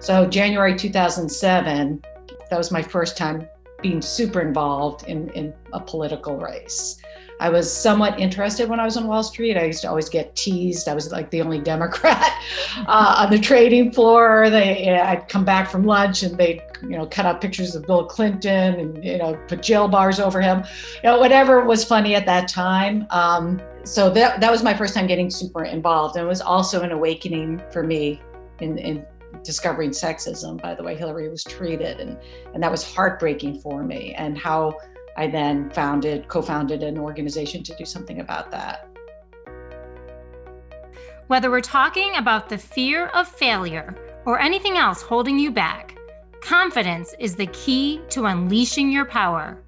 So, January 2007, that was my first time being super involved in, in a political race. I was somewhat interested when I was on Wall Street. I used to always get teased. I was like the only Democrat uh, on the trading floor. They, you know, I'd come back from lunch and they'd, you know, cut out pictures of Bill Clinton and you know put jail bars over him, you know, whatever was funny at that time. Um, so that that was my first time getting super involved, and it was also an awakening for me in in discovering sexism by the way Hillary was treated, and and that was heartbreaking for me, and how I then founded, co founded an organization to do something about that. Whether we're talking about the fear of failure or anything else holding you back, confidence is the key to unleashing your power.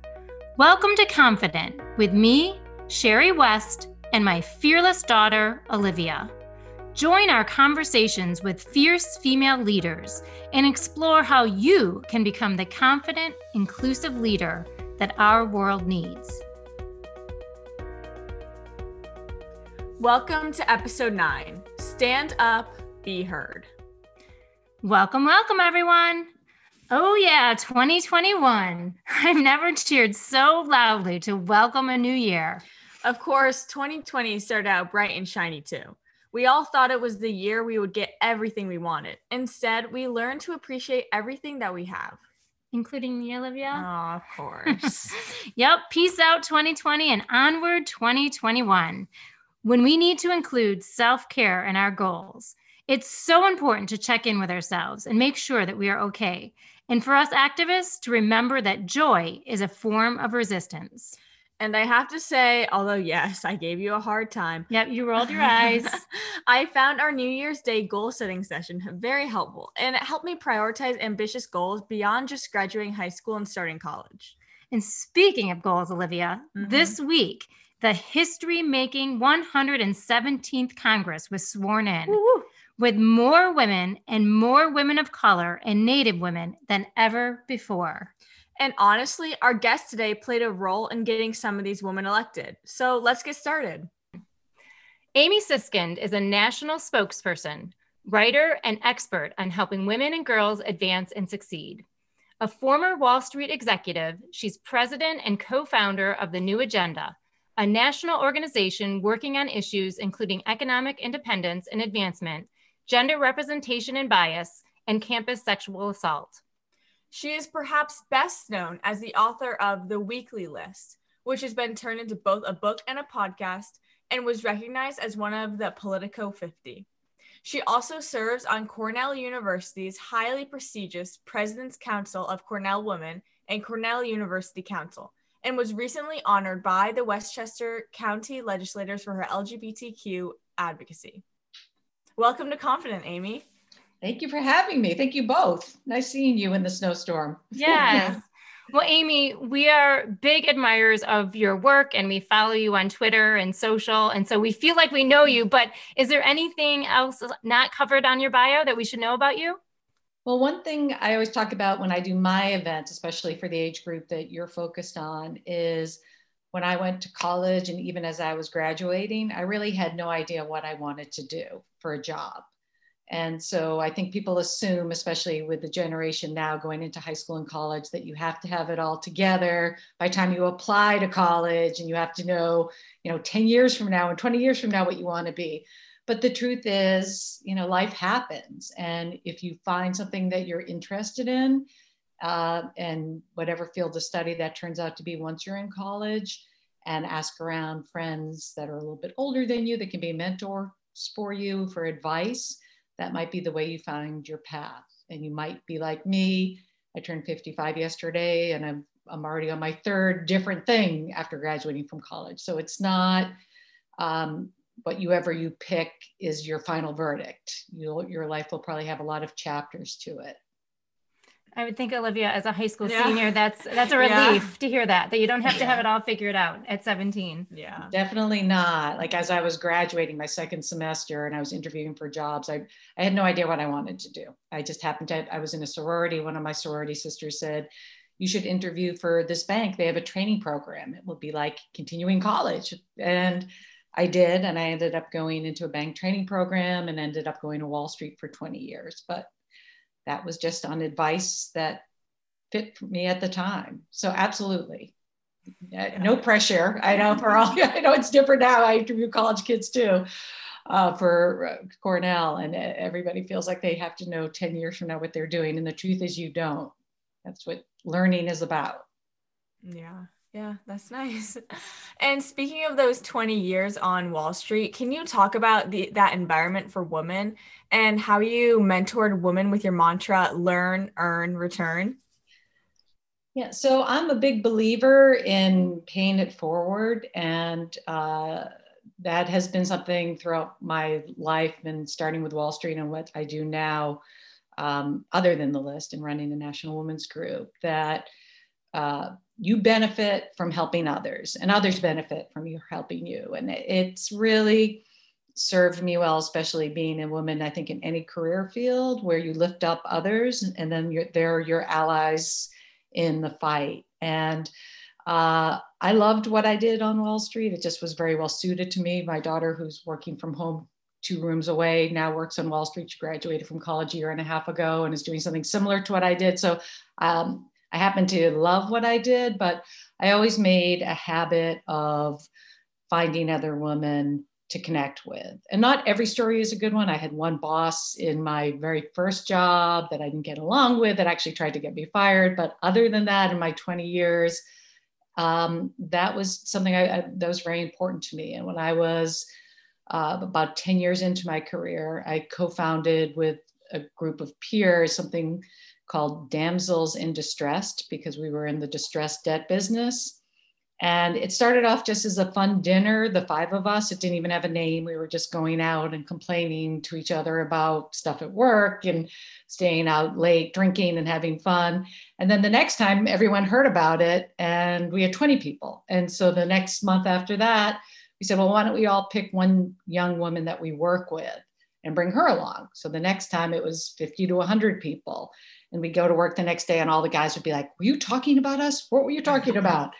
Welcome to Confident with me, Sherry West, and my fearless daughter, Olivia. Join our conversations with fierce female leaders and explore how you can become the confident, inclusive leader that our world needs. Welcome to episode nine Stand Up, Be Heard. Welcome, welcome, everyone. Oh, yeah, 2021. I've never cheered so loudly to welcome a new year. Of course, 2020 started out bright and shiny too. We all thought it was the year we would get everything we wanted. Instead, we learned to appreciate everything that we have including me, Olivia. Oh, of course. yep. Peace out 2020 and onward 2021. When we need to include self care in our goals, it's so important to check in with ourselves and make sure that we are okay. And for us activists to remember that joy is a form of resistance. And I have to say, although yes, I gave you a hard time. Yep, you rolled your eyes. I found our New Year's Day goal setting session very helpful, and it helped me prioritize ambitious goals beyond just graduating high school and starting college. And speaking of goals, Olivia, mm-hmm. this week the history making 117th Congress was sworn in Woo-hoo. with more women and more women of color and Native women than ever before. And honestly, our guest today played a role in getting some of these women elected. So let's get started. Amy Siskind is a national spokesperson, writer, and expert on helping women and girls advance and succeed. A former Wall Street executive, she's president and co founder of The New Agenda, a national organization working on issues including economic independence and advancement, gender representation and bias, and campus sexual assault. She is perhaps best known as the author of The Weekly List, which has been turned into both a book and a podcast and was recognized as one of the Politico 50. She also serves on Cornell University's highly prestigious President's Council of Cornell Women and Cornell University Council, and was recently honored by the Westchester County legislators for her LGBTQ advocacy. Welcome to Confident, Amy. Thank you for having me. Thank you both. Nice seeing you in the snowstorm. Yes. well, Amy, we are big admirers of your work and we follow you on Twitter and social. And so we feel like we know you, but is there anything else not covered on your bio that we should know about you? Well, one thing I always talk about when I do my events, especially for the age group that you're focused on, is when I went to college and even as I was graduating, I really had no idea what I wanted to do for a job. And so I think people assume, especially with the generation now going into high school and college, that you have to have it all together by time you apply to college and you have to know, you know, 10 years from now and 20 years from now what you want to be. But the truth is, you know, life happens. And if you find something that you're interested in, uh, and whatever field of study that turns out to be once you're in college, and ask around friends that are a little bit older than you that can be mentors for you for advice that might be the way you find your path. And you might be like me. I turned 55 yesterday and I'm, I'm already on my third different thing after graduating from college. So it's not um, what you ever you pick is your final verdict. You'll, your life will probably have a lot of chapters to it. I would think Olivia, as a high school yeah. senior, that's that's a relief yeah. to hear that that you don't have to have it all figured out at 17. Yeah, definitely not. Like as I was graduating my second semester and I was interviewing for jobs, I I had no idea what I wanted to do. I just happened to I was in a sorority. One of my sorority sisters said, "You should interview for this bank. They have a training program. It will be like continuing college." And I did, and I ended up going into a bank training program and ended up going to Wall Street for 20 years. But that was just on advice that fit me at the time. So absolutely. No pressure. I know for all, I know it's different now. I interview college kids too uh, for uh, Cornell, and everybody feels like they have to know 10 years from now what they're doing. And the truth is, you don't. That's what learning is about. Yeah. Yeah, that's nice. And speaking of those 20 years on Wall Street, can you talk about the, that environment for women and how you mentored women with your mantra learn, earn, return? Yeah, so I'm a big believer in paying it forward. And uh, that has been something throughout my life and starting with Wall Street and what I do now, um, other than the list and running the National Women's Group, that uh, you benefit from helping others and others benefit from you helping you. And it's really served me well, especially being a woman, I think in any career field where you lift up others and then you're, they're your allies in the fight. And uh, I loved what I did on Wall Street. It just was very well suited to me. My daughter, who's working from home two rooms away, now works on Wall Street. She graduated from college a year and a half ago and is doing something similar to what I did. So um, I happen to love what I did, but I always made a habit of finding other women to connect with. And not every story is a good one. I had one boss in my very first job that I didn't get along with that actually tried to get me fired. But other than that, in my 20 years, um, that was something I, I, that was very important to me. And when I was uh, about 10 years into my career, I co founded with a group of peers something called Damsels in Distress because we were in the distressed debt business. And it started off just as a fun dinner, the five of us. It didn't even have a name. We were just going out and complaining to each other about stuff at work and staying out late, drinking and having fun. And then the next time, everyone heard about it, and we had 20 people. And so the next month after that, we said, well, why don't we all pick one young woman that we work with and bring her along? So the next time it was 50 to 100 people and we go to work the next day and all the guys would be like were you talking about us? What were you talking about?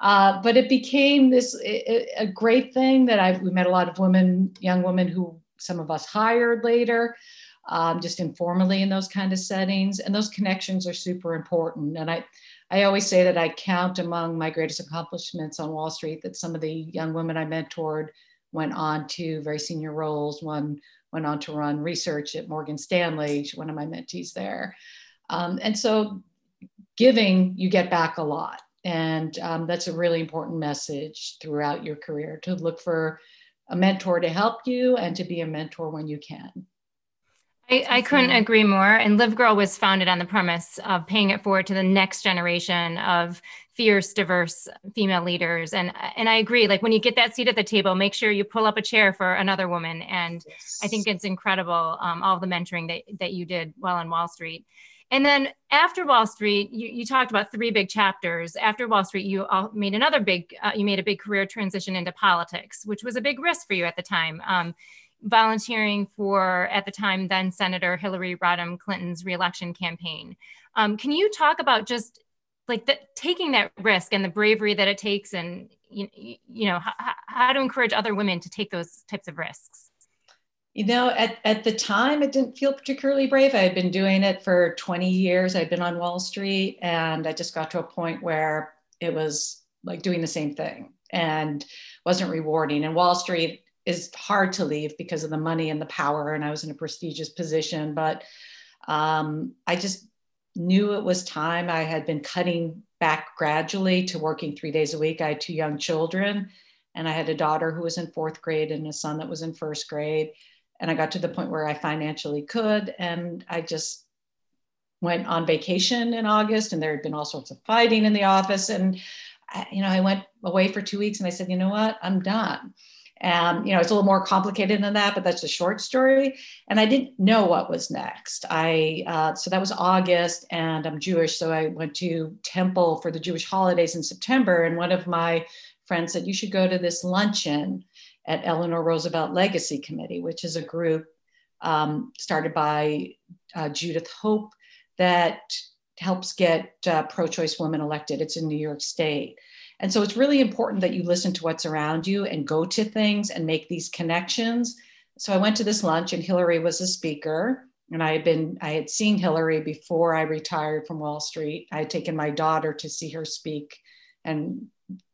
Uh, but it became this a, a great thing that i we met a lot of women young women who some of us hired later um, just informally in those kind of settings and those connections are super important. And i i always say that i count among my greatest accomplishments on wall street that some of the young women i mentored went on to very senior roles one went on to run research at morgan stanley one of my mentees there um, and so giving, you get back a lot. And um, that's a really important message throughout your career to look for a mentor to help you and to be a mentor when you can. I, I, couldn't agree more. And Live Girl was founded on the premise of paying it forward to the next generation of fierce, diverse female leaders. And and I agree. Like when you get that seat at the table, make sure you pull up a chair for another woman. And yes. I think it's incredible um, all the mentoring that that you did while on Wall Street. And then after Wall Street, you, you talked about three big chapters. After Wall Street, you made another big, uh, you made a big career transition into politics, which was a big risk for you at the time. Um, volunteering for, at the time, then Senator Hillary Rodham Clinton's reelection campaign. Um, can you talk about just like the, taking that risk and the bravery that it takes and, you, you know, how, how to encourage other women to take those types of risks? You know, at, at the time, it didn't feel particularly brave. I had been doing it for 20 years. I'd been on Wall Street, and I just got to a point where it was like doing the same thing and wasn't rewarding. And Wall Street is hard to leave because of the money and the power. And I was in a prestigious position, but um, I just knew it was time. I had been cutting back gradually to working three days a week. I had two young children, and I had a daughter who was in fourth grade and a son that was in first grade and I got to the point where I financially could. And I just went on vacation in August, and there had been all sorts of fighting in the office. And, I, you know, I went away for two weeks and I said, you know what, I'm done. And, you know, it's a little more complicated than that, but that's a short story. And I didn't know what was next. I, uh, so that was August, and I'm Jewish. So I went to temple for the Jewish holidays in September. And one of my friends said, you should go to this luncheon at Eleanor Roosevelt Legacy Committee, which is a group um, started by uh, Judith Hope that helps get uh, pro choice women elected. It's in New York State. And so it's really important that you listen to what's around you and go to things and make these connections. So I went to this lunch and Hillary was a speaker and I had been, I had seen Hillary before I retired from Wall Street. I had taken my daughter to see her speak and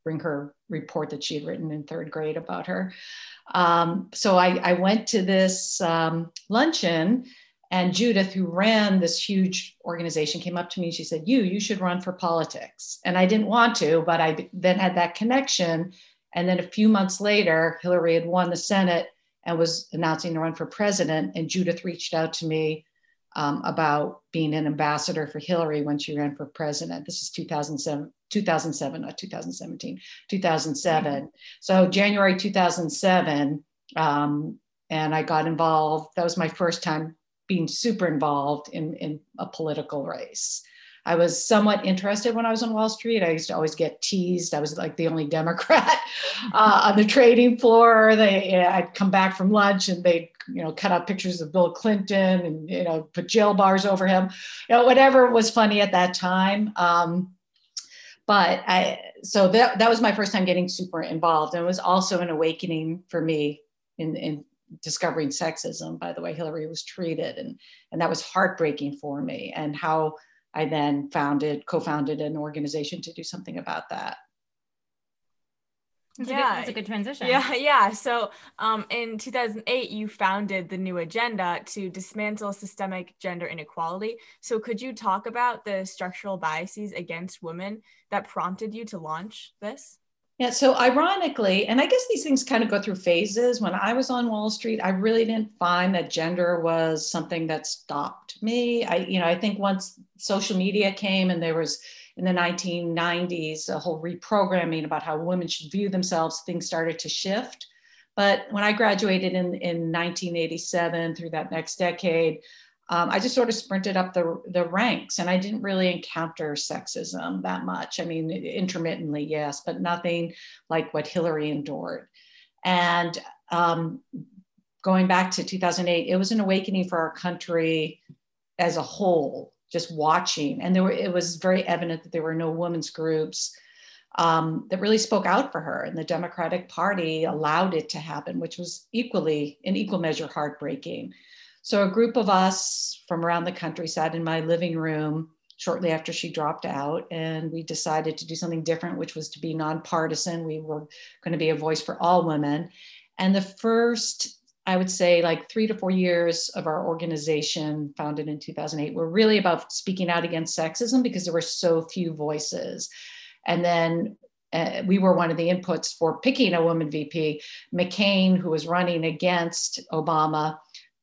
bring her report that she had written in third grade about her. Um, so I, I, went to this um, luncheon and Judith, who ran this huge organization, came up to me and she said, You, you should run for politics. And I didn't want to, but I then had that connection. And then a few months later, Hillary had won the Senate and was announcing to run for president. And Judith reached out to me um, about being an ambassador for Hillary when she ran for president. This is 2007, 2007, not 2017, 2007. Mm-hmm. So January 2007, um, and I got involved. That was my first time being super involved in, in a political race. I was somewhat interested when I was on Wall Street. I used to always get teased. I was like the only Democrat uh, on the trading floor. They, you know, I'd come back from lunch and they'd, you know, cut out pictures of Bill Clinton and you know put jail bars over him, you know, whatever was funny at that time. Um, but I, so that that was my first time getting super involved, and it was also an awakening for me in in discovering sexism by the way Hillary was treated, and and that was heartbreaking for me, and how I then founded, co-founded an organization to do something about that. That's yeah, a good, that's a good transition. Yeah, yeah. So, um, in 2008, you founded the New Agenda to dismantle systemic gender inequality. So, could you talk about the structural biases against women that prompted you to launch this? Yeah, so ironically, and I guess these things kind of go through phases. When I was on Wall Street, I really didn't find that gender was something that stopped me. I, you know, I think once social media came and there was in the 1990s a whole reprogramming about how women should view themselves, things started to shift. But when I graduated in, in 1987 through that next decade, um, I just sort of sprinted up the, the ranks and I didn't really encounter sexism that much. I mean, intermittently, yes, but nothing like what Hillary endured. And um, going back to 2008, it was an awakening for our country as a whole, just watching. And there were, it was very evident that there were no women's groups um, that really spoke out for her. And the Democratic Party allowed it to happen, which was equally, in equal measure, heartbreaking. So a group of us from around the country sat in my living room shortly after she dropped out, and we decided to do something different, which was to be nonpartisan. We were going to be a voice for all women. And the first, I would say, like three to four years of our organization, founded in 2008, were really about speaking out against sexism because there were so few voices. And then uh, we were one of the inputs for picking a woman VP. McCain, who was running against Obama,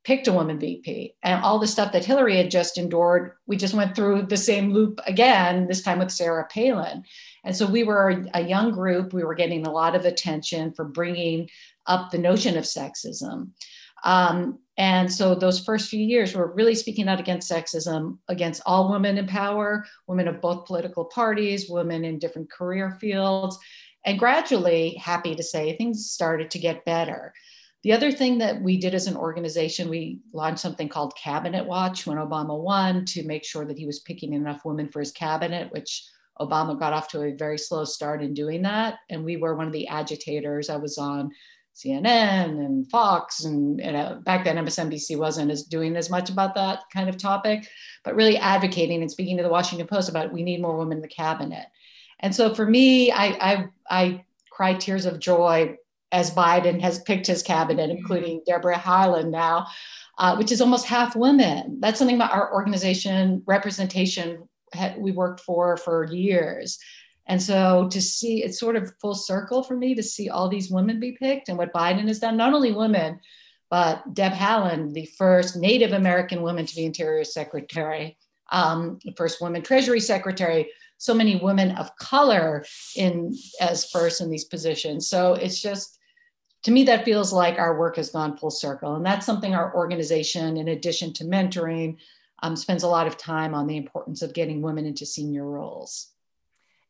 picked a woman VP. And all the stuff that Hillary had just endured, we just went through the same loop again, this time with Sarah Palin. And so we were a young group. We were getting a lot of attention for bringing up the notion of sexism. Um, and so those first few years were really speaking out against sexism, against all women in power, women of both political parties, women in different career fields. And gradually, happy to say, things started to get better. The other thing that we did as an organization, we launched something called Cabinet Watch when Obama won to make sure that he was picking enough women for his cabinet, which Obama got off to a very slow start in doing that. And we were one of the agitators. I was on CNN and Fox, and, and uh, back then MSNBC wasn't as doing as much about that kind of topic, but really advocating and speaking to the Washington Post about we need more women in the cabinet. And so for me, I I, I cry tears of joy as Biden has picked his cabinet, mm-hmm. including Deborah Haaland now, uh, which is almost half women. That's something that our organization representation we worked for for years. And so to see it's sort of full circle for me to see all these women be picked and what Biden has done, not only women, but Deb Haaland, the first Native American woman to be Interior Secretary, um, the first woman Treasury Secretary, so many women of color in as first in these positions. So it's just to me, that feels like our work has gone full circle. And that's something our organization, in addition to mentoring, um, spends a lot of time on the importance of getting women into senior roles.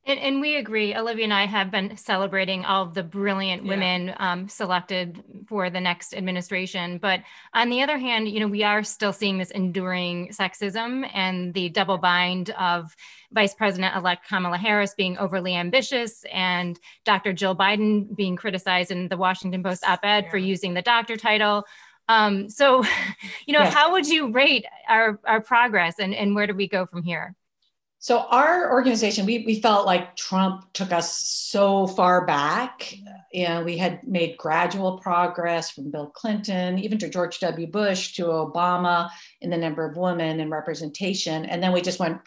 And, and, we agree. Olivia and I have been celebrating all of the brilliant women yeah. um, selected for the next administration. But on the other hand, you know, we are still seeing this enduring sexism and the double bind of Vice President elect Kamala Harris being overly ambitious and Dr. Jill Biden being criticized in the Washington Post op ed yeah. for using the doctor title. Um, so, you know, how would you rate our, our progress and, and where do we go from here? So our organization, we, we felt like Trump took us so far back. and we had made gradual progress from Bill Clinton, even to George W. Bush, to Obama in the number of women and representation. And then we just went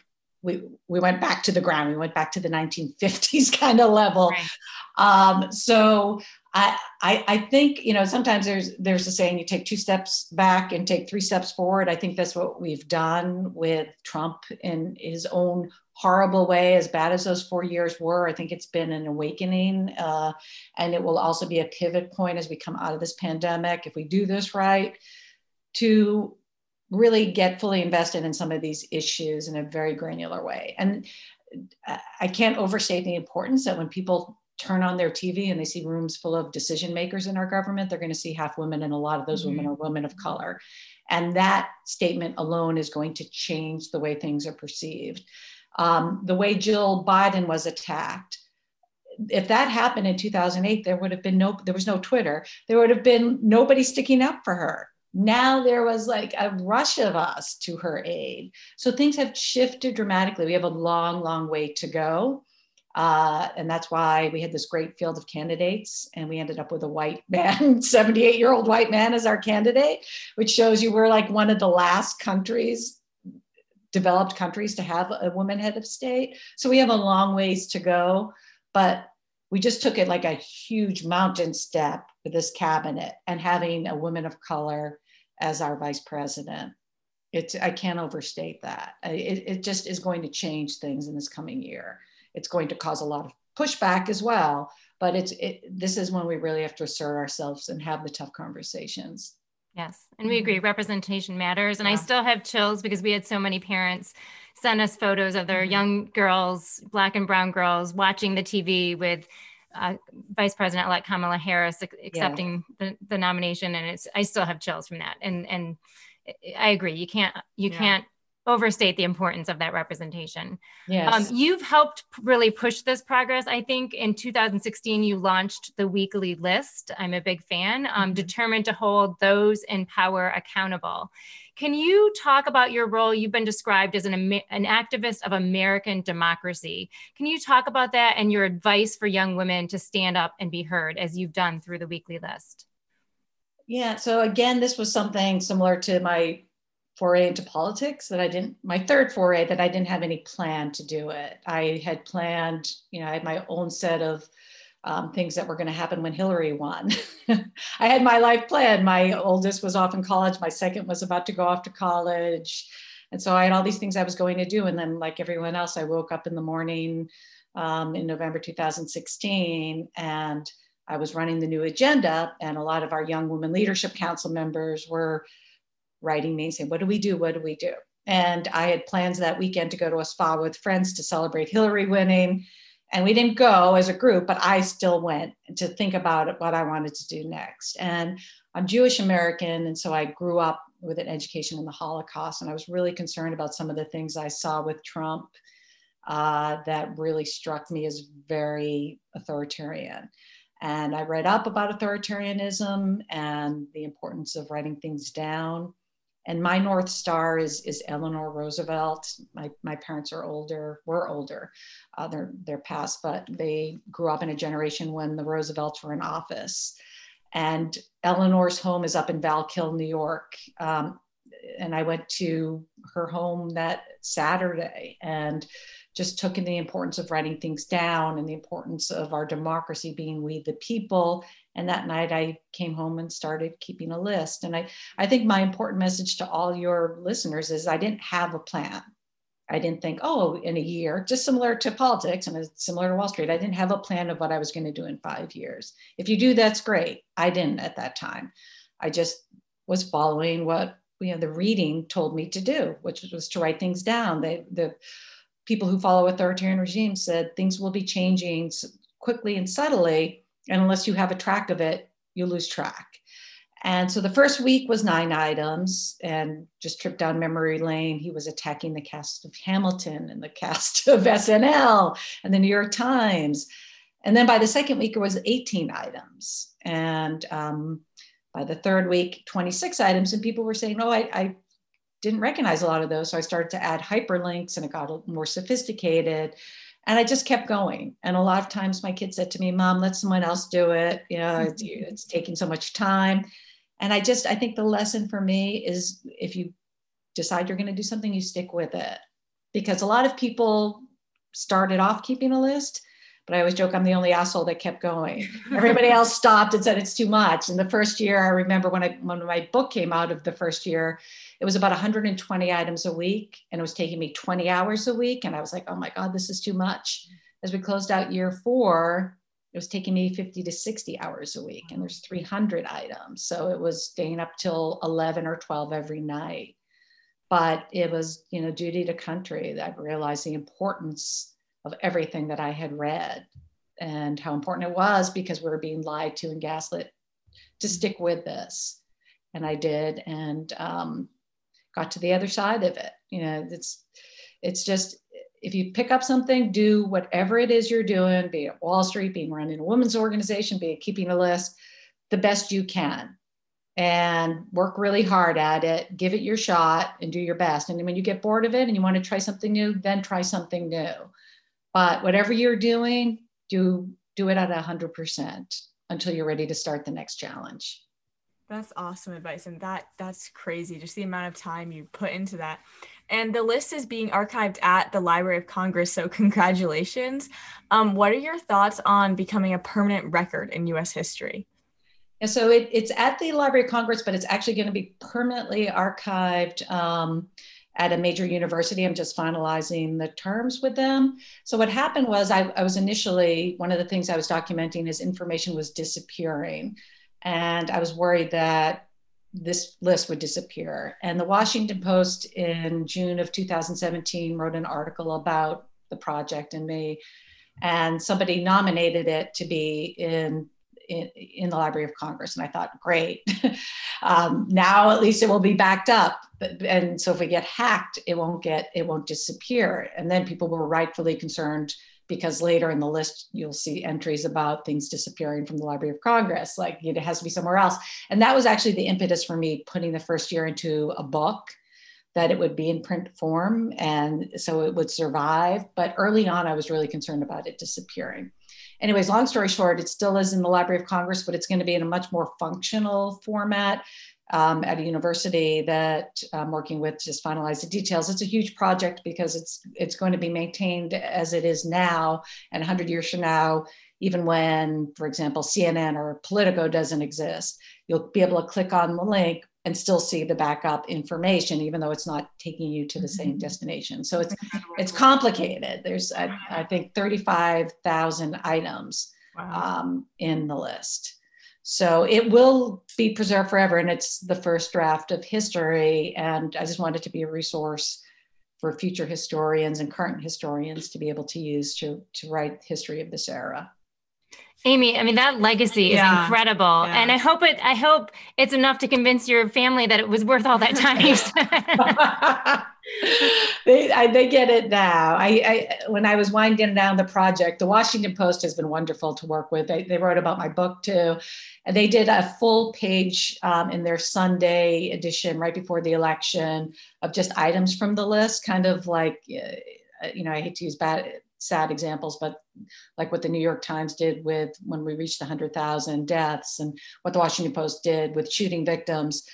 we, we went back to the ground. We went back to the 1950s kind of level. Right. Um, so I, I, think you know sometimes there's there's a saying you take two steps back and take three steps forward. I think that's what we've done with Trump in his own horrible way, as bad as those four years were. I think it's been an awakening, uh, and it will also be a pivot point as we come out of this pandemic. If we do this right, to really get fully invested in some of these issues in a very granular way. And I can't overstate the importance that when people turn on their TV and they see rooms full of decision makers in our government, they're going to see half women, and a lot of those mm-hmm. women are women of color. And that statement alone is going to change the way things are perceived. Um, the way Jill Biden was attacked, if that happened in 2008, there would have been no, there was no Twitter. There would have been nobody sticking up for her. Now there was like a rush of us to her aid. So things have shifted dramatically. We have a long, long way to go. Uh, and that's why we had this great field of candidates, and we ended up with a white man, 78 year old white man, as our candidate, which shows you we're like one of the last countries, developed countries, to have a woman head of state. So we have a long ways to go, but we just took it like a huge mountain step with this cabinet and having a woman of color as our vice president. It's, I can't overstate that. It, it just is going to change things in this coming year. It's going to cause a lot of pushback as well, but it's it, this is when we really have to assert ourselves and have the tough conversations. Yes, and we agree. Representation matters, and yeah. I still have chills because we had so many parents send us photos of their mm-hmm. young girls, black and brown girls, watching the TV with uh, Vice President elect Kamala Harris accepting yeah. the, the nomination, and it's I still have chills from that. And and I agree, you can't you yeah. can't overstate the importance of that representation. Yes. Um, you've helped really push this progress. I think in 2016, you launched the weekly list. I'm a big fan, um, mm-hmm. determined to hold those in power accountable. Can you talk about your role? You've been described as an, an activist of American democracy. Can you talk about that and your advice for young women to stand up and be heard as you've done through the weekly list? Yeah, so again, this was something similar to my foray into politics that I didn't, my third foray that I didn't have any plan to do it. I had planned, you know, I had my own set of um, things that were going to happen when Hillary won. I had my life planned. My oldest was off in college. My second was about to go off to college. And so I had all these things I was going to do. And then, like everyone else, I woke up in the morning um, in November 2016 and I was running the new agenda. And a lot of our Young Women Leadership Council members were writing me saying, What do we do? What do we do? And I had plans that weekend to go to a spa with friends to celebrate Hillary winning. And we didn't go as a group, but I still went to think about what I wanted to do next. And I'm Jewish American, and so I grew up with an education in the Holocaust, and I was really concerned about some of the things I saw with Trump uh, that really struck me as very authoritarian. And I read up about authoritarianism and the importance of writing things down and my north star is is Eleanor Roosevelt. My my parents are older, were older, uh, they're they're past, but they grew up in a generation when the Roosevelts were in office, and Eleanor's home is up in Valkill, New York. Um, and I went to her home that Saturday and just took in the importance of writing things down and the importance of our democracy being we the people and that night I came home and started keeping a list. And I, I think my important message to all your listeners is I didn't have a plan. I didn't think, oh, in a year, just similar to politics and similar to Wall Street, I didn't have a plan of what I was going to do in five years. If you do, that's great. I didn't at that time. I just was following what you know the reading told me to do, which was to write things down. They, the people who follow authoritarian regimes said things will be changing quickly and subtly and unless you have a track of it, you lose track. And so the first week was nine items and just trip down memory lane. He was attacking the cast of Hamilton and the cast of SNL and the New York Times. And then by the second week, it was 18 items. And um, By the third week, 26 items. And people were saying, oh, I, I didn't recognize a lot of those. So I started to add hyperlinks and it got more sophisticated. And I just kept going. And a lot of times my kids said to me, Mom, let someone else do it. You know, it's, mm-hmm. it's taking so much time. And I just, I think the lesson for me is if you decide you're going to do something, you stick with it. Because a lot of people started off keeping a list, but I always joke I'm the only asshole that kept going. Everybody else stopped and said it's too much. And the first year, I remember when I when my book came out of the first year, it was about 120 items a week, and it was taking me 20 hours a week. And I was like, oh my god, this is too much. As we closed out year four, it was taking me 50 to 60 hours a week, and there's 300 items, so it was staying up till 11 or 12 every night but it was you know duty to country that realized the importance of everything that I had read and how important it was because we were being lied to and gaslit to stick with this and I did and um, got to the other side of it you know it's it's just if you pick up something do whatever it is you're doing be it wall street being running a women's organization be it keeping a list the best you can and work really hard at it, give it your shot and do your best. And when you get bored of it and you want to try something new, then try something new. But whatever you're doing, do do it at 100% until you're ready to start the next challenge. That's awesome advice and that that's crazy just the amount of time you put into that. And the list is being archived at the Library of Congress, so congratulations. Um, what are your thoughts on becoming a permanent record in US history? And so it, it's at the Library of Congress, but it's actually going to be permanently archived um, at a major university. I'm just finalizing the terms with them. So what happened was I, I was initially, one of the things I was documenting is information was disappearing. And I was worried that this list would disappear. And the Washington Post in June of 2017 wrote an article about the project and me. And somebody nominated it to be in in, in the Library of Congress. And I thought, great. um, now at least it will be backed up. And so if we get hacked, it won't get, it won't disappear. And then people were rightfully concerned because later in the list you'll see entries about things disappearing from the Library of Congress, like it has to be somewhere else. And that was actually the impetus for me putting the first year into a book that it would be in print form and so it would survive. But early on, I was really concerned about it disappearing anyways, long story short, it still is in the Library of Congress, but it's going to be in a much more functional format um, at a university that I'm working with to just finalize the details. It's a huge project because it's it's going to be maintained as it is now, and 100 years from now, even when, for example, CNN or Politico doesn't exist, you'll be able to click on the link, and still see the backup information, even though it's not taking you to the same mm-hmm. destination. So it's it's complicated. There's I, I think 35,000 items wow. um, in the list. So it will be preserved forever, and it's the first draft of history. And I just wanted to be a resource for future historians and current historians to be able to use to to write history of this era. Amy, I mean that legacy is yeah. incredible, yeah. and I hope it. I hope it's enough to convince your family that it was worth all that time you spent. they I, they get it now. I, I, when I was winding down the project, the Washington Post has been wonderful to work with. They, they wrote about my book too, and they did a full page um, in their Sunday edition right before the election of just items from the list, kind of like. Uh, you know, I hate to use bad sad examples, but like what the New York Times did with when we reached the 100,000 deaths and what the Washington Post did with shooting victims,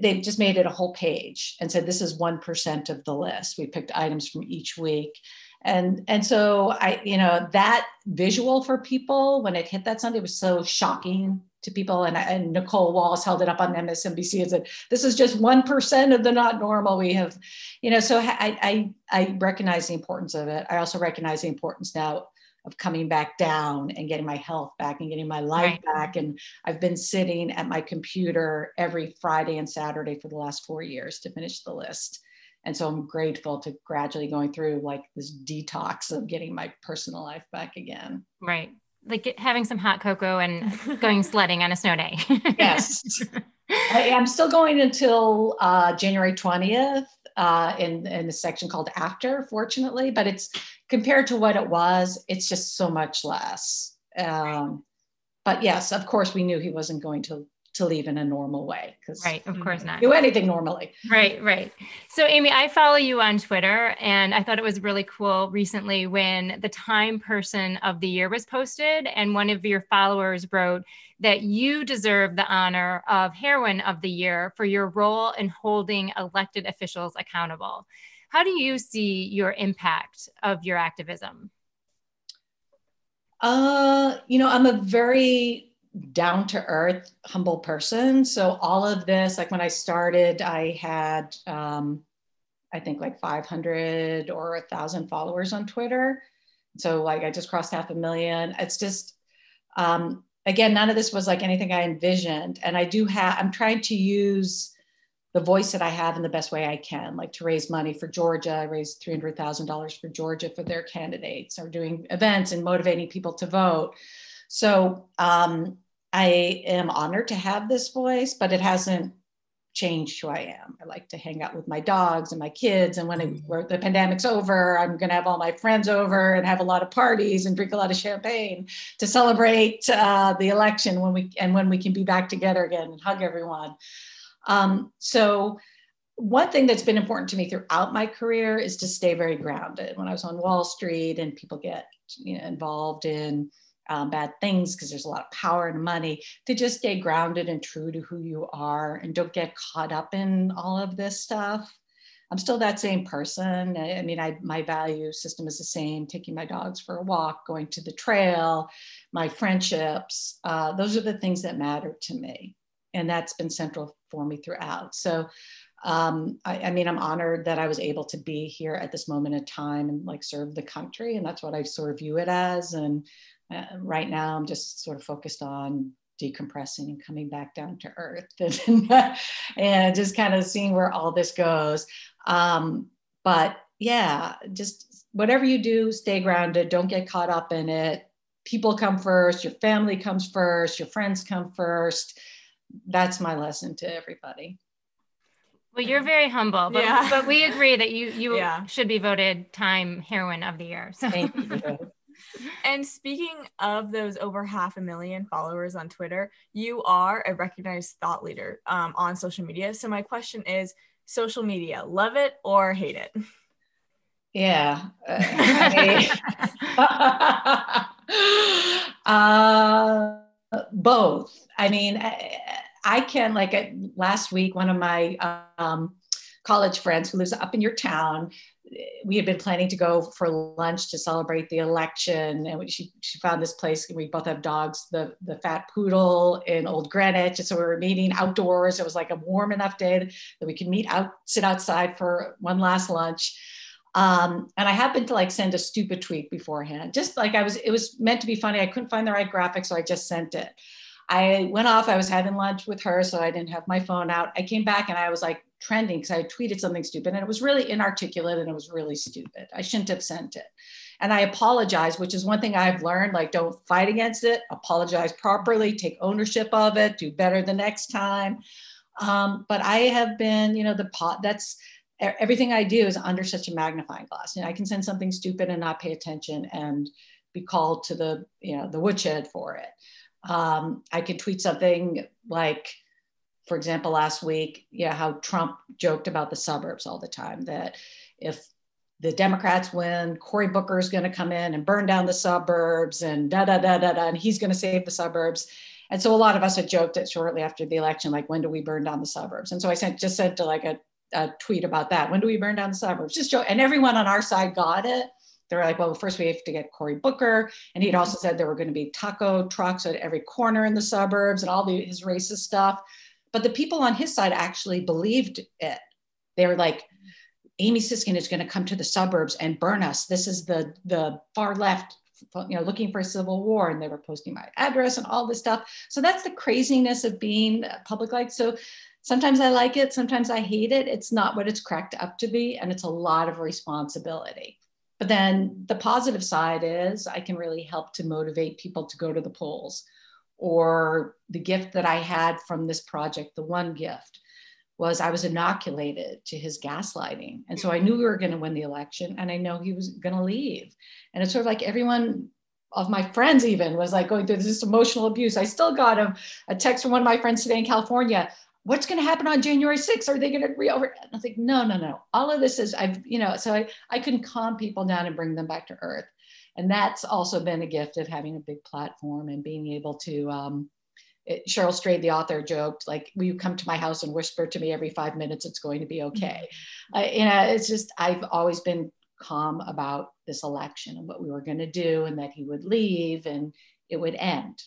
they just made it a whole page and said, this is 1% of the list. We picked items from each week. And, and so I, you know, that visual for people when it hit that Sunday was so shocking to people. And, and Nicolle Wallace held it up on MSNBC and said, this is just 1% of the not normal we have, you know, so I, I, I recognize the importance of it. I also recognize the importance now of coming back down and getting my health back and getting my life right. back. And I've been sitting at my computer every Friday and Saturday for the last four years to finish the list. And so I'm grateful to gradually going through like this detox of getting my personal life back again. Right like having some hot cocoa and going sledding on a snow day. yes. I, am still going until uh, January 20th uh, in, in a section called After, fortunately, but it's compared to what it was, it's just so much less. Um, but yes, of course, we knew he wasn't going to to leave in a normal way because right of course not. do anything normally. Right right. So amy i follow you on twitter and i thought it was really cool recently when the time person of the year was posted and one of your followers wrote that you deserve the honor of heroine of the year for your role in holding elected officials accountable. How do you see your impact of your activism? Uh you know i'm a very down to earth, humble person. So all of this, like when I started, I had, um, I think like 500 or a thousand followers on Twitter. So like I just crossed half a million. It's just, um, again, none of this was like anything I envisioned. And I do have, I'm trying to use the voice that I have in the best way I can, like to raise money for Georgia. I raised $300,000 for Georgia for their candidates or doing events and motivating people to vote. So um, I am honored to have this voice, but it hasn't changed who I am. I like to hang out with my dogs and my kids. And when, it, when the pandemic's over, I'm going to have all my friends over and have a lot of parties and drink a lot of champagne to celebrate uh, the election when we and when we can be back together again and hug everyone. Um, so one thing that's been important to me throughout my career is to stay very grounded. When I was on Wall Street and people get you know, involved in um, bad things because there's a lot of power and money to just stay grounded and true to who you are and don't get caught up in all of this stuff. I'm still that same person. I, mean I, my value system is the same taking my dogs for a walk going to the trail my friendships uh, those are the things that matter to me. And that's been central for me throughout. So um, I, I, mean, I'm honored that I was able to be here at this moment in time and like serve the country, and that's what I sort of view it as. And uh, right now, I'm just sort of focused on decompressing and coming back down to earth and, and just kind of seeing where all this goes. Um, but yeah, just whatever you do, stay grounded, don't get caught up in it. People come first, your family comes first, your friends come first. That's my lesson to everybody. Well, you're very humble, but, yeah. but we agree that you you yeah. should be voted Time Heroine of the Year. So. Thank you. And speaking of those over half a million followers on Twitter, you are a recognized thought leader um, on social media. So my question is, social media, love it or hate it? Yeah. Uh, uh, both. I mean, I, I can like last week, one of my um, college friends who lives up in your town we had been planning to go for lunch to celebrate the election and she, she found this place we both have dogs the the fat poodle in old greenwich and so we were meeting outdoors. It was like a warm enough day that we could meet out sit outside for one last lunch. Um, and i happened to like send a stupid tweet beforehand. Just like i was it was meant to be funny. I couldn't find the right graphic so i just sent it. I went off, I was having lunch with her, so I didn't have my phone out. I came back and I was like trending because I tweeted something stupid and it was really inarticulate and it was really stupid. I shouldn't have sent it. And I apologize, which is one thing I've learned like, don't fight against it, apologize properly, take ownership of it, do better the next time. Um, but I have been, you know, the pot that's everything I do is under such a magnifying glass. And I can send something stupid and not pay attention and be called to the, you know, the woodshed for it. Um, I could tweet something like, for example, last week, yeah, how Trump joked about the suburbs all the time that if the Democrats win, Cory Booker is going to come in and burn down the suburbs and da da da da da, and he's going to save the suburbs. And so a lot of us had joked that shortly after the election, like, when do we burn down the suburbs? And so I sent just sent to like a, a tweet about that. When do we burn down the suburbs? Just joke. And everyone on our side got it they were like, well, first we have to get Cory Booker. And he'd also said there were going to be taco trucks at every corner in the suburbs and all the, his racist stuff. But the people on his side actually believed it. They were like, Amy Siskind is going to come to the suburbs and burn us. This is the, the far left, you know, looking for a civil war. And they were posting my address and all this stuff. So that's the craziness of being public like. So sometimes I like it, sometimes I hate it. It's not what it's cracked up to be. And it's a lot of responsibility. But then the positive side is I can really help to motivate people to go to the polls. Or the gift that I had from this project, the one gift, was I was inoculated to his gaslighting. And so I knew we were going to win the election and I know he was going to leave. And it's sort of like everyone of my friends even was like going through this emotional abuse. I still got a, a text from one of my friends today in California. What's going to happen on January 6th? Are they going to re? I was like, no, no, no. All of this is I've, you know, so I, I can calm people down and bring them back to earth. And that's also been a gift of having a big platform and being able to, um, it, Cheryl Strayed, the author, joked like, "Will you come to my house and whisper to me every five minutes? It's going to be okay." Mm-hmm. Uh, you know, it's just I've always been calm about this election and what we were going to do, and that he would leave and it would end.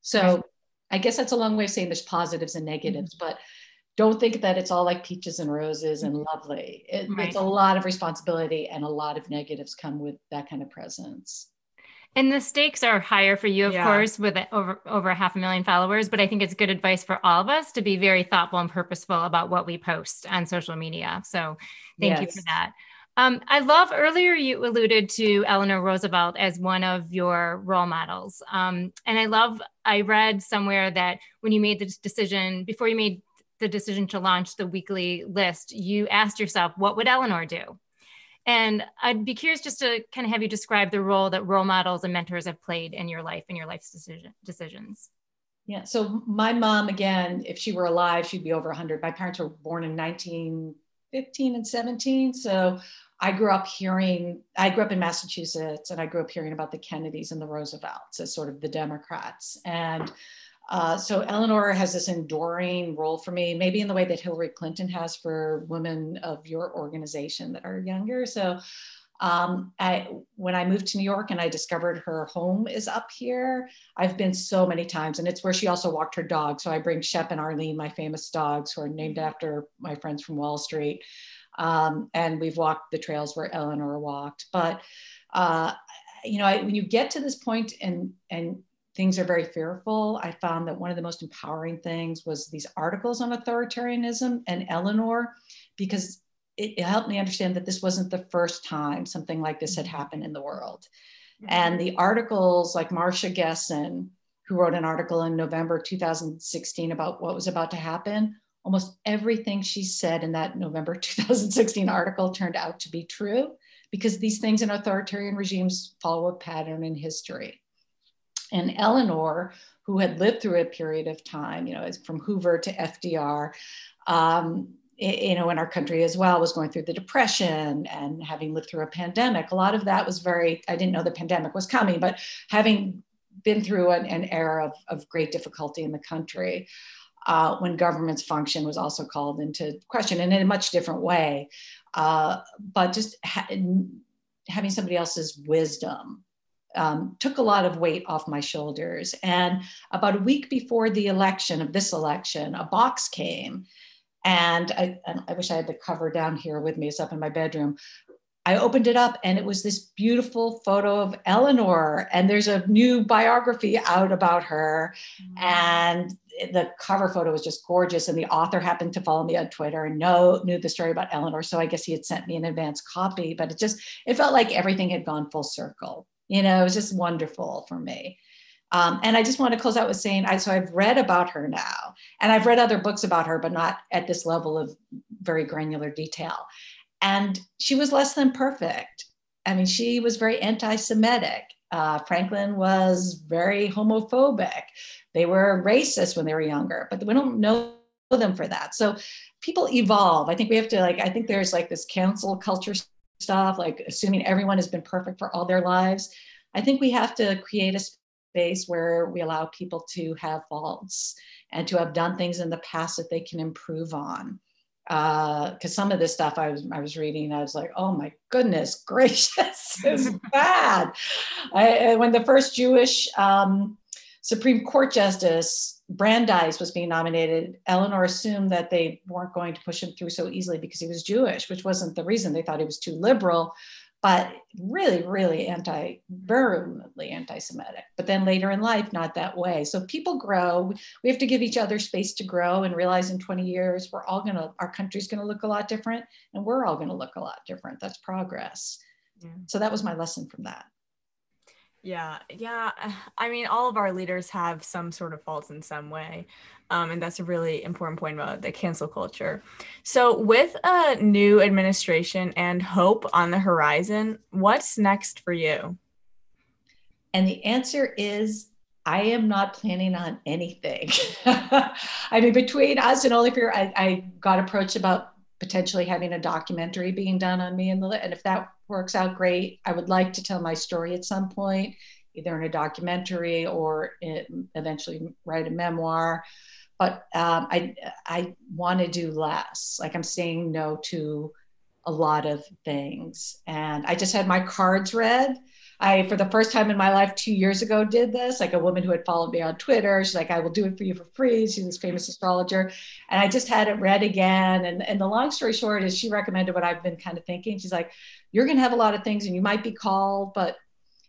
So, I guess that's a long way of saying there's positives and negatives, mm-hmm. but don't think that it's all like peaches and roses and mm-hmm. lovely. It, right. It's a lot of responsibility and a lot of negatives come with that kind of presence. And the stakes are higher for you, of yeah. course, with over over half a million followers. But I think it's good advice for all of us to be very thoughtful and purposeful about what we post on social media. So thank yes. you for that. Um, I love earlier you alluded to Eleanor Roosevelt as one of your role models. Um, and I love, I read somewhere that when you made the decision, before you made the decision to launch the weekly list, you asked yourself, what would Eleanor do? And I'd be curious just to kind of have you describe the role that role models and mentors have played in your life and your life's decision, decisions. Yeah. So my mom, again, if she were alive, she'd be over 100. My parents were born in 1915 and 17. So I grew up hearing, I grew up in Massachusetts and I grew up hearing about the Kennedys and the Roosevelts as sort of the Democrats. And uh, so Eleanor has this enduring role for me, maybe in the way that Hillary Clinton has for women of your organization that are younger. So um, I, when I moved to New York and I discovered her home is up here, I've been so many times, and it's where she also walked her dog. So I bring Shep and Arlene, my famous dogs, who are named after my friends from Wall Street, um, and we've walked the trails where Eleanor walked. But uh, you know, I, when you get to this point and and things are very fearful. I found that one of the most empowering things was these articles on authoritarianism and Eleanor, because it, it helped me understand that this wasn't the first time something like this had happened in the world. Mm-hmm. And the articles like Masha Gessen, who wrote an article in November 2016 about what was about to happen, almost everything she said in that November 2016 article turned out to be true because these things in authoritarian regimes follow a pattern in history. And Eleanor, who had lived through a period of time, you know, from Hoover to FDR, um, you know, in our country as well, was going through the depression and having lived through a pandemic. A lot of that was very, I didn't know the pandemic was coming, but having been through an, an era of, of great difficulty in the country, uh, when government's function was also called into question and in a much different way. Uh, but just ha- having somebody else's wisdom um, took a lot of weight off my shoulders. And about a week before the election of this election, a box came. And I, and I wish I had the cover down here with me. It's up in my bedroom. I opened it up and it was this beautiful photo of Eleanor. And there's a new biography out about her. Mm-hmm. And the cover photo was just gorgeous. And the author happened to follow me on Twitter and know, knew the story about Eleanor. So I guess he had sent me an advance copy, but it just, it felt like everything had gone full circle. You know, it was just wonderful for me. Um, and I just want to close out with saying, I, so I've read about her now, and I've read other books about her, but not at this level of very granular detail. And she was less than perfect. I mean, she was very anti Semitic. Uh, Franklin was very homophobic. They were racist when they were younger, but we don't know them for that. So people evolve. I think we have to, like, I think there's like this cancel culture stuff, like assuming everyone has been perfect for all their lives. I think we have to create a space where we allow people to have faults and to have done things in the past that they can improve on. Because uh, some of this stuff I was I was reading, I was like, oh my goodness gracious, is bad. I, when the first Jewish um, Supreme Court justice Brandeis was being nominated, Eleanor assumed that they weren't going to push him through so easily because he was Jewish, which wasn't the reason. They thought he was too liberal, but really, really anti, virulently anti-Semitic. But then later in life, not that way. So people grow. We have to give each other space to grow and realize in 20 years, we're all gonna, our country's gonna look a lot different, and we're all gonna look a lot different. That's progress. Yeah. So that was my lesson from that. Yeah, yeah. I mean, all of our leaders have some sort of faults in some way. Um, and that's a really important point about the cancel culture. So, with a new administration and hope on the horizon, what's next for you? And the answer is I am not planning on anything. I mean, between us and Only for I, I got approached about potentially having a documentary being done on me and the and if that works out great, I would like to tell my story at some point, either in a documentary or eventually write a memoir. But um, I I want to do less. Like I'm saying no to a lot of things, and I just had my cards read I, for the first time in my life, two years ago, did this. Like a woman who had followed me on Twitter. She's like, I will do it for you for free. She's this famous astrologer. And I just had it read again. And, and the long story short is she recommended what I've been kind of thinking. She's like, You're going to have a lot of things and you might be called, but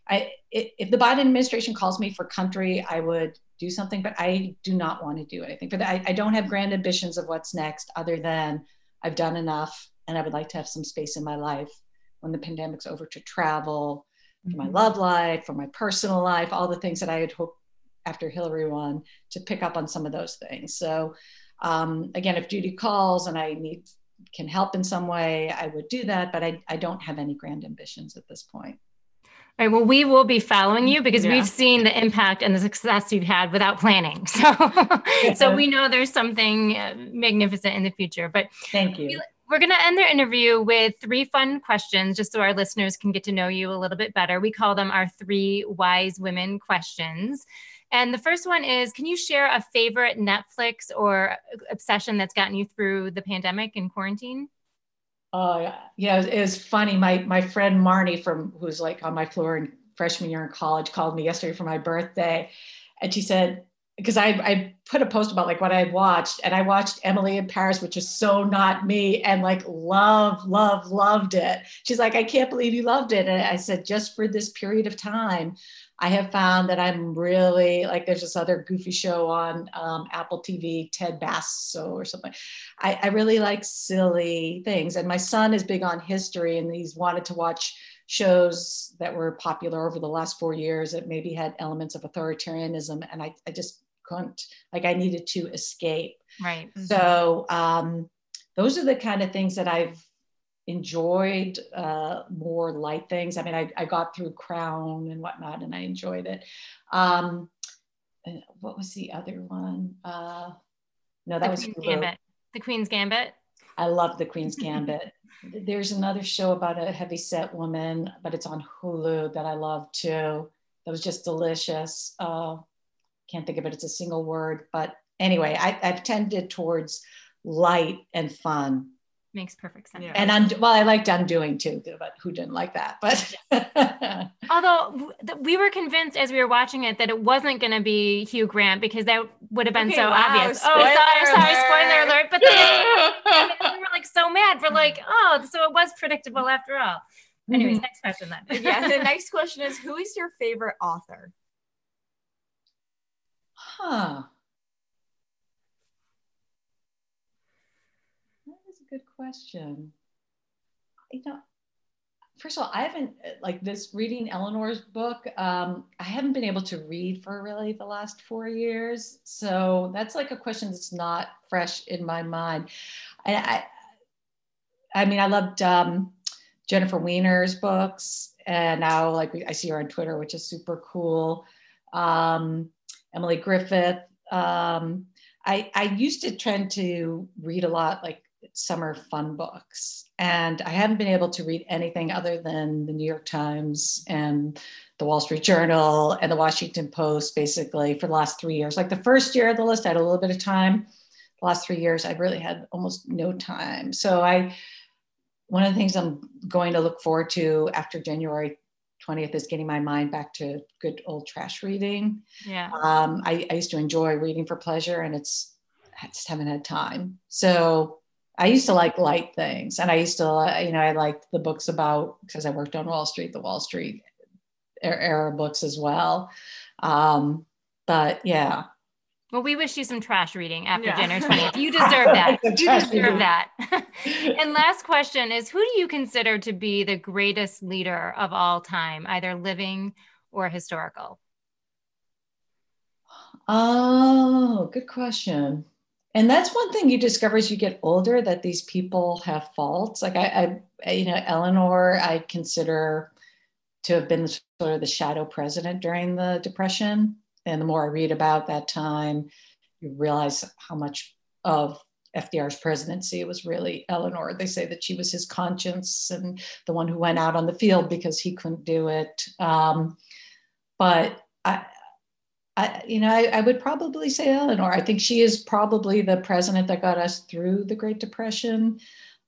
I, if the Biden administration calls me for country, I would do something, but I do not want to do anything for that. I, I don't have grand ambitions of what's next other than I've done enough and I would like to have some space in my life when the pandemic's over to travel for my mm-hmm. love life, for my personal life, all the things that I had hoped after Hillary won to pick up on some of those things. So um, again, if Judy calls and I need can help in some way, I would do that, but I, I don't have any grand ambitions at this point. All right. Well, we will be following you because yeah. we've seen the impact and the success you've had without planning. So, so we know there's something uh, magnificent in the future. But thank you. We're going to end their interview with three fun questions just so our listeners can get to know you a little bit better. We call them our three wise women questions. And the first one is Can you share a favorite Netflix or obsession that's gotten you through the pandemic and quarantine? Uh, yeah, it was funny. My my friend Marnie from who's like on my floor in freshman year in college called me yesterday for my birthday, and she said, because I, I put a post about like what I had watched and I watched Emily in Paris, which is so not me and like love, love, loved it. She's like, I can't believe you loved it. And I said, just for this period of time, I have found that I'm really like there's this other goofy show on um, Apple TV, Ted Basso or something. I, I really like silly things. And my son is big on history and he's wanted to watch shows that were popular over the last four years that maybe had elements of authoritarianism. And I, I just couldn't like i needed to escape. Right mm-hmm. so um, those are the kind of things that i've enjoyed uh, more light things. I mean I, I got through crown and whatnot and i enjoyed it. Um, what was the other one? Uh, no that the was queen's gambit. The queen's gambit? I love the queen's gambit. There's another show about a heavy set woman but it's on hulu that i love too. That was just delicious. Uh, can't think of it, it's a single word. But anyway, I, I've tended towards light and fun. Makes perfect sense. Yeah. And I'm well, I liked undoing too, but who didn't like that? But although we were convinced as we were watching it that it wasn't going to be Hugh Grant because that would have been okay, so wow, obvious. Oh, sorry, sorry, spoiler alert. But then we were like so mad. We're like, oh, so it was predictable after all. Anyways, mm-hmm. next question then. yeah, the next question is who is your favorite author? Huh. That is a good question. You know, first of all, I haven't like this reading Eleanor's book. Um, I haven't been able to read for really the last four years, so that's like a question that's not fresh in my mind. And I, I mean, I loved um, Jennifer Weiner's books, and now like I see her on Twitter, which is super cool. Um, Emily Giffin. Um, I, I used to tend to read a lot like summer fun books, and I haven't been able to read anything other than the New York Times and the Wall Street Journal and the Washington Post basically for the last three years. Like the first year of the list, I had a little bit of time. The last three years, I've really had almost no time. So I, one of the things I'm going to look forward to after January 20th is getting my mind back to good old trash reading. Yeah. Um, I, I, used to enjoy reading for pleasure and it's, I just haven't had time. So I used to like light things and I used to, you know, I liked the books about, because I worked on Wall Street, the Wall Street era books as well. Um, but yeah, well, we wish you some trash reading after yeah. January 20th. You deserve that. you deserve that. and last question is who do you consider to be the greatest leader of all time, either living or historical? Oh, good question. And that's one thing you discover as you get older that these people have faults. Like I, I you know, Eleanor, I consider to have been sort of the shadow president during the Depression. And the more I read about that time, you realize how much of FDR's presidency was really Eleanor. They say that she was his conscience and the one who went out on the field because he couldn't do it. Um, but I, I, you know, I, I, would probably say Eleanor. I think she is probably the president that got us through the Great Depression.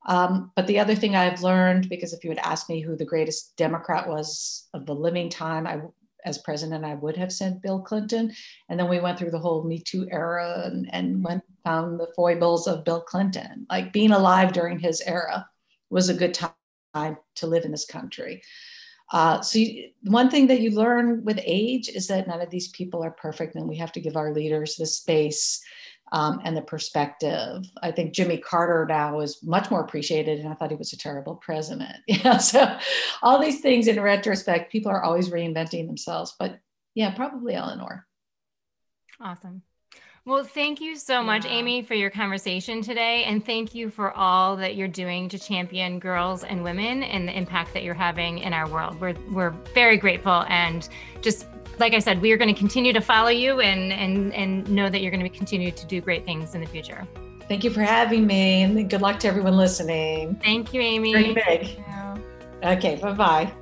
Um, but the other thing I've learned, because if you had asked me who the greatest Democrat was of the living time, I, as president, I would have sent Bill Clinton. And then we went through the whole Me Too era and, and went found the foibles of Bill Clinton. Like being alive during his era was a good time to live in this country. Uh, so you, one thing that you learn with age is that none of these people are perfect, and we have to give our leaders the space um, and the perspective. I think Jimmy Carter now is much more appreciated, and I thought he was a terrible president. Yeah, so all these things in retrospect, people are always reinventing themselves. But yeah, probably Eleanor. Awesome. Well, thank you so much, yeah. Amy, for your conversation today. And thank you for all that you're doing to champion girls and women and the impact that you're having in our world. We're, we're very grateful. And just like I said, we are going to continue to follow you and, and, and know that you're going to continue to do great things in the future. Thank you for having me. And good luck to everyone listening. Thank you, Amy. Very big. Okay, bye bye.